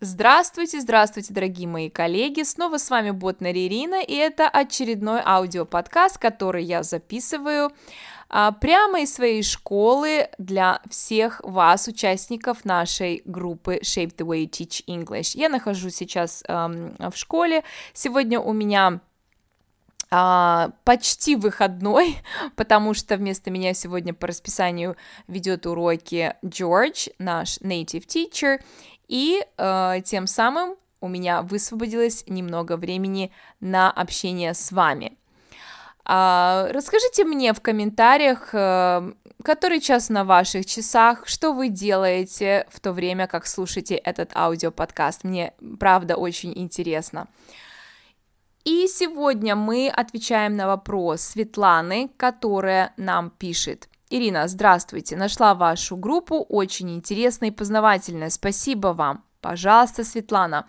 Здравствуйте, здравствуйте, дорогие мои коллеги! Снова с вами Ботнер Ирина, и это очередной аудиоподкаст, который я записываю а, прямо из своей школы для всех вас, участников нашей группы Shape the Way Teach English. Я нахожусь сейчас эм, в школе. Сегодня у меня а, почти выходной, потому что вместо меня сегодня по расписанию ведет уроки Джордж, наш native teacher, и э, тем самым у меня высвободилось немного времени на общение с вами. А, расскажите мне в комментариях, э, который час на ваших часах, что вы делаете в то время, как слушаете этот аудиоподкаст. Мне правда очень интересно. И сегодня мы отвечаем на вопрос Светланы, которая нам пишет. Ирина, здравствуйте, нашла вашу группу, очень интересная и познавательная, спасибо вам. Пожалуйста, Светлана.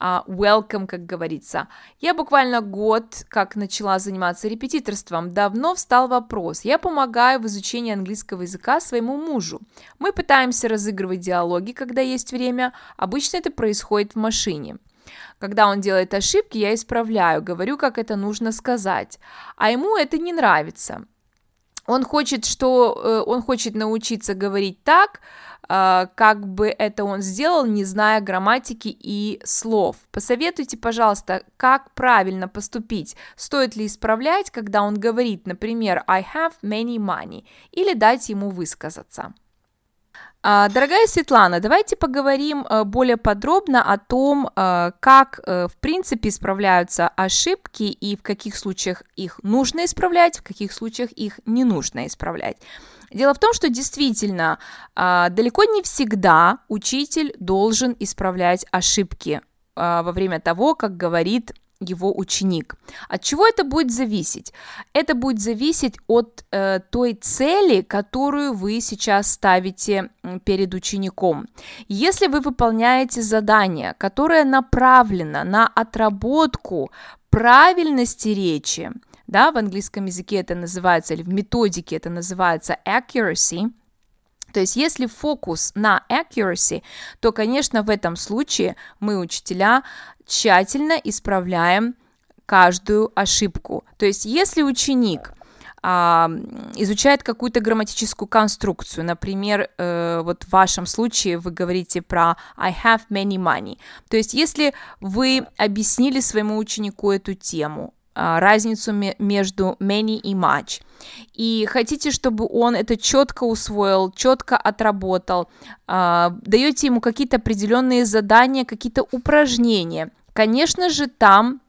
Uh, welcome, как говорится. Я буквально год, как начала заниматься репетиторством, давно встал вопрос. Я помогаю в изучении английского языка своему мужу. Мы пытаемся разыгрывать диалоги, когда есть время. Обычно это происходит в машине. Когда он делает ошибки, я исправляю, говорю, как это нужно сказать. А ему это не нравится он хочет, что э, он хочет научиться говорить так, э, как бы это он сделал, не зная грамматики и слов. Посоветуйте, пожалуйста, как правильно поступить. Стоит ли исправлять, когда он говорит, например, I have many money, или дать ему высказаться. А, дорогая Светлана, давайте поговорим э, более подробно о том, э, как э, в принципе исправляются ошибки и в каких случаях их нужно исправлять, в каких случаях их не нужно исправлять. Дело в том, что действительно а, далеко не всегда учитель должен исправлять ошибки а, во время того, как говорит его ученик. От чего это будет зависеть? Это будет зависеть от э, той цели, которую вы сейчас ставите перед учеником. Если вы выполняете задание, которое направлено на отработку правильности речи, да, в английском языке это называется, или в методике это называется accuracy, то есть, если фокус на accuracy, то, конечно, в этом случае мы, учителя, тщательно исправляем каждую ошибку. То есть, если ученик а, изучает какую-то грамматическую конструкцию, например, э, вот в вашем случае вы говорите про I have many money, то есть если вы объяснили своему ученику эту тему, разницу между many и much. И хотите, чтобы он это четко усвоил, четко отработал, а, даете ему какие-то определенные задания, какие-то упражнения. Конечно же, там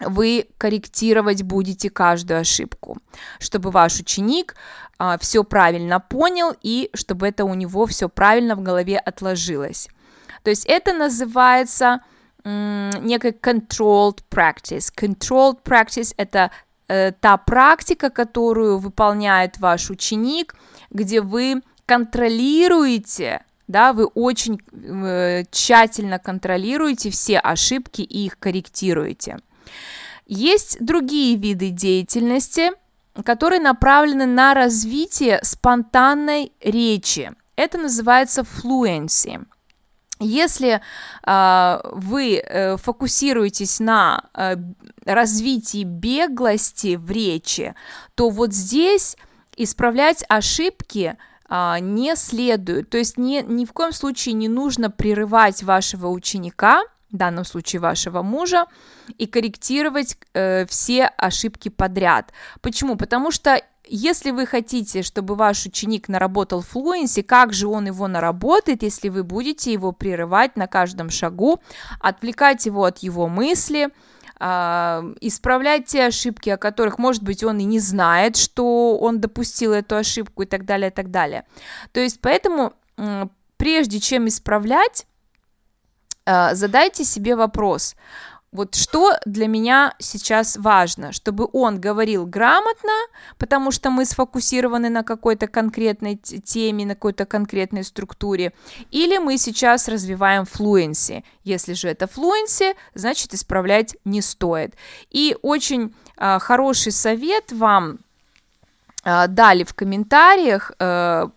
вы корректировать будете каждую ошибку, чтобы ваш ученик а, все правильно понял и чтобы это у него все правильно в голове отложилось. То есть это называется некой controlled practice. Controlled practice – это э, та практика, которую выполняет ваш ученик, где вы контролируете да, вы очень э, тщательно контролируете все ошибки и их корректируете. Есть другие виды деятельности, которые направлены на развитие спонтанной речи. Это называется fluency. Если э, вы э, фокусируетесь на э, развитии беглости в речи, то вот здесь исправлять ошибки а, не следует. То есть ни, ни в коем случае не нужно прерывать вашего ученика, в данном случае вашего мужа, и корректировать э, все ошибки подряд. Почему? Потому что если вы хотите, чтобы ваш ученик наработал флуенси, как же он его наработает, если вы будете его прерывать на каждом шагу, отвлекать его от его мысли, а, исправлять те ошибки, о которых, может быть, он и не знает, что он допустил эту ошибку и так далее, и так далее. То есть, поэтому, прежде чем исправлять, а, задайте себе вопрос, вот что для меня сейчас важно, чтобы он говорил грамотно, потому что мы сфокусированы на какой-то конкретной теме, на какой-то конкретной структуре, или мы сейчас развиваем fluency. Если же это fluency, значит исправлять не стоит. И очень э, хороший совет вам э, дали в комментариях э,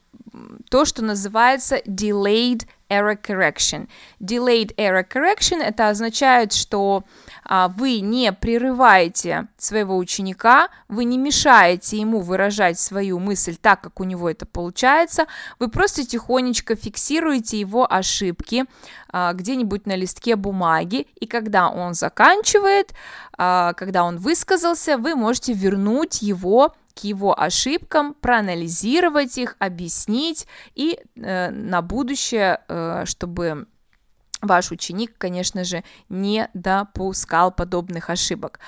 то, что называется delayed error correction. Delayed error correction это означает, что а, вы не прерываете своего ученика, вы не мешаете ему выражать свою мысль так, как у него это получается, вы просто тихонечко фиксируете его ошибки а, где-нибудь на листке бумаги, и когда он заканчивает, а, когда он высказался, вы можете вернуть его его ошибкам, проанализировать их, объяснить и э, на будущее, э, чтобы ваш ученик, конечно же, не допускал подобных ошибок.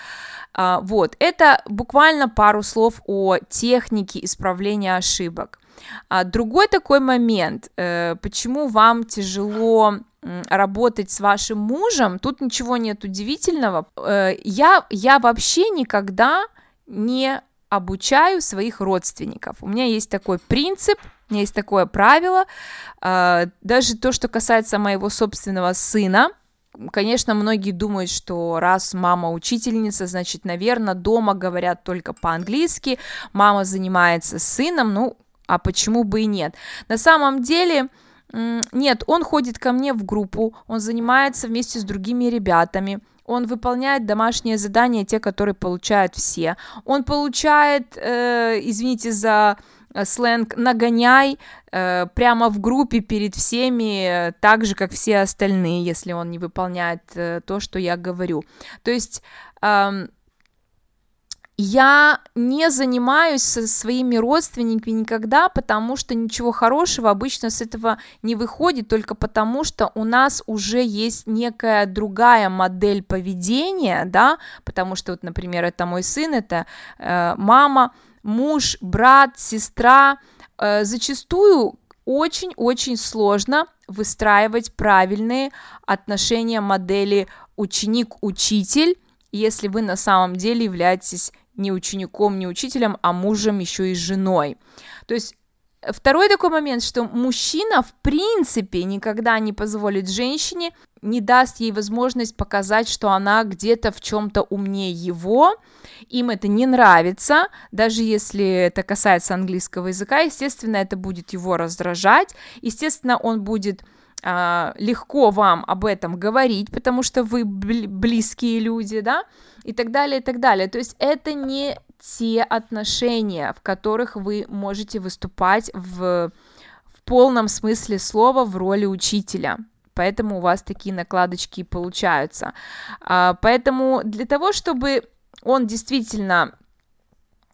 А, вот, это буквально пару слов о технике исправления ошибок. А, другой такой момент, э, почему вам тяжело работать с вашим мужем, тут ничего нет удивительного. Э, я, я вообще никогда не обучаю своих родственников. У меня есть такой принцип, у меня есть такое правило, а, даже то, что касается моего собственного сына, Конечно, многие думают, что раз мама учительница, значит, наверное, дома говорят только по-английски, мама занимается сыном, ну, а почему бы и нет? На самом деле, нет, он ходит ко мне в группу, он занимается вместе с другими ребятами, он выполняет домашние задания, те, которые получают все. Он получает, э, извините за э, сленг, нагоняй э, прямо в группе перед всеми, э, так же, как все остальные, если он не выполняет э, то, что я говорю. То есть... Э, я не занимаюсь со своими родственниками никогда, потому что ничего хорошего обычно с этого не выходит, только потому что у нас уже есть некая другая модель поведения, да, потому что вот, например, это мой сын, это э, мама, муж, брат, сестра, э, зачастую очень-очень сложно выстраивать правильные отношения модели ученик-учитель, если вы на самом деле являетесь не учеником, не учителем, а мужем еще и женой. То есть Второй такой момент, что мужчина в принципе никогда не позволит женщине, не даст ей возможность показать, что она где-то в чем-то умнее его, им это не нравится, даже если это касается английского языка, естественно, это будет его раздражать, естественно, он будет а, легко вам об этом говорить, потому что вы близкие люди, да, и так далее, и так далее. То есть это не те отношения, в которых вы можете выступать в, в полном смысле слова в роли учителя. Поэтому у вас такие накладочки получаются. А, поэтому для того, чтобы он действительно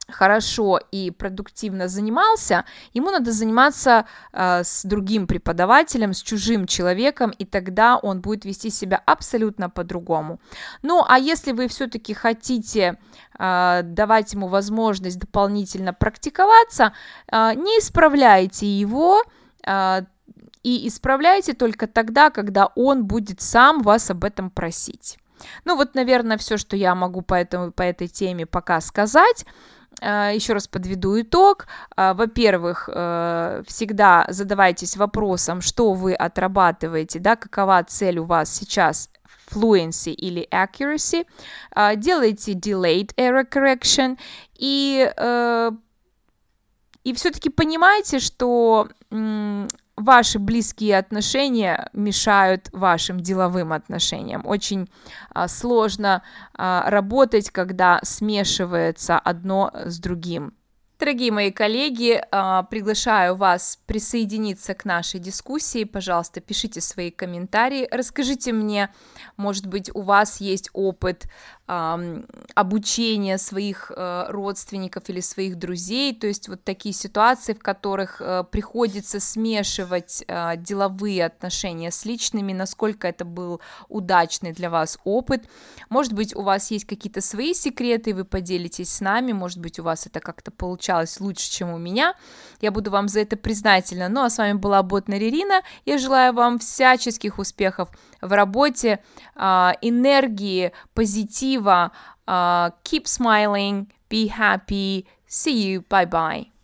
хорошо и продуктивно занимался, ему надо заниматься э, с другим преподавателем, с чужим человеком, и тогда он будет вести себя абсолютно по-другому. Ну, а если вы все-таки хотите э, давать ему возможность дополнительно практиковаться, э, не исправляйте его. Э, и исправляйте только тогда, когда он будет сам вас об этом просить. Ну вот, наверное, все, что я могу по, этому, по этой теме пока сказать. А, Еще раз подведу итог. А, во-первых, э, всегда задавайтесь вопросом, что вы отрабатываете, да, какова цель у вас сейчас fluency или accuracy. Делайте delayed error correction и э, и все-таки понимайте, что ваши близкие отношения мешают вашим деловым отношениям. Очень а, сложно а, работать, когда смешивается одно с другим. Дорогие мои коллеги, а, приглашаю вас присоединиться к нашей дискуссии. Пожалуйста, пишите свои комментарии, расскажите мне, может быть, у вас есть опыт обучения своих э, родственников или своих друзей, то есть вот такие ситуации, в которых э, приходится смешивать э, деловые отношения с личными, насколько это был удачный для вас опыт. Может быть, у вас есть какие-то свои секреты, вы поделитесь с нами, может быть, у вас это как-то получалось лучше, чем у меня. Я буду вам за это признательна. Ну а с вами была Ботнер Ирина. Я желаю вам всяческих успехов в работе, энергии, позитива, Uh, keep smiling, be happy. See you. Bye bye.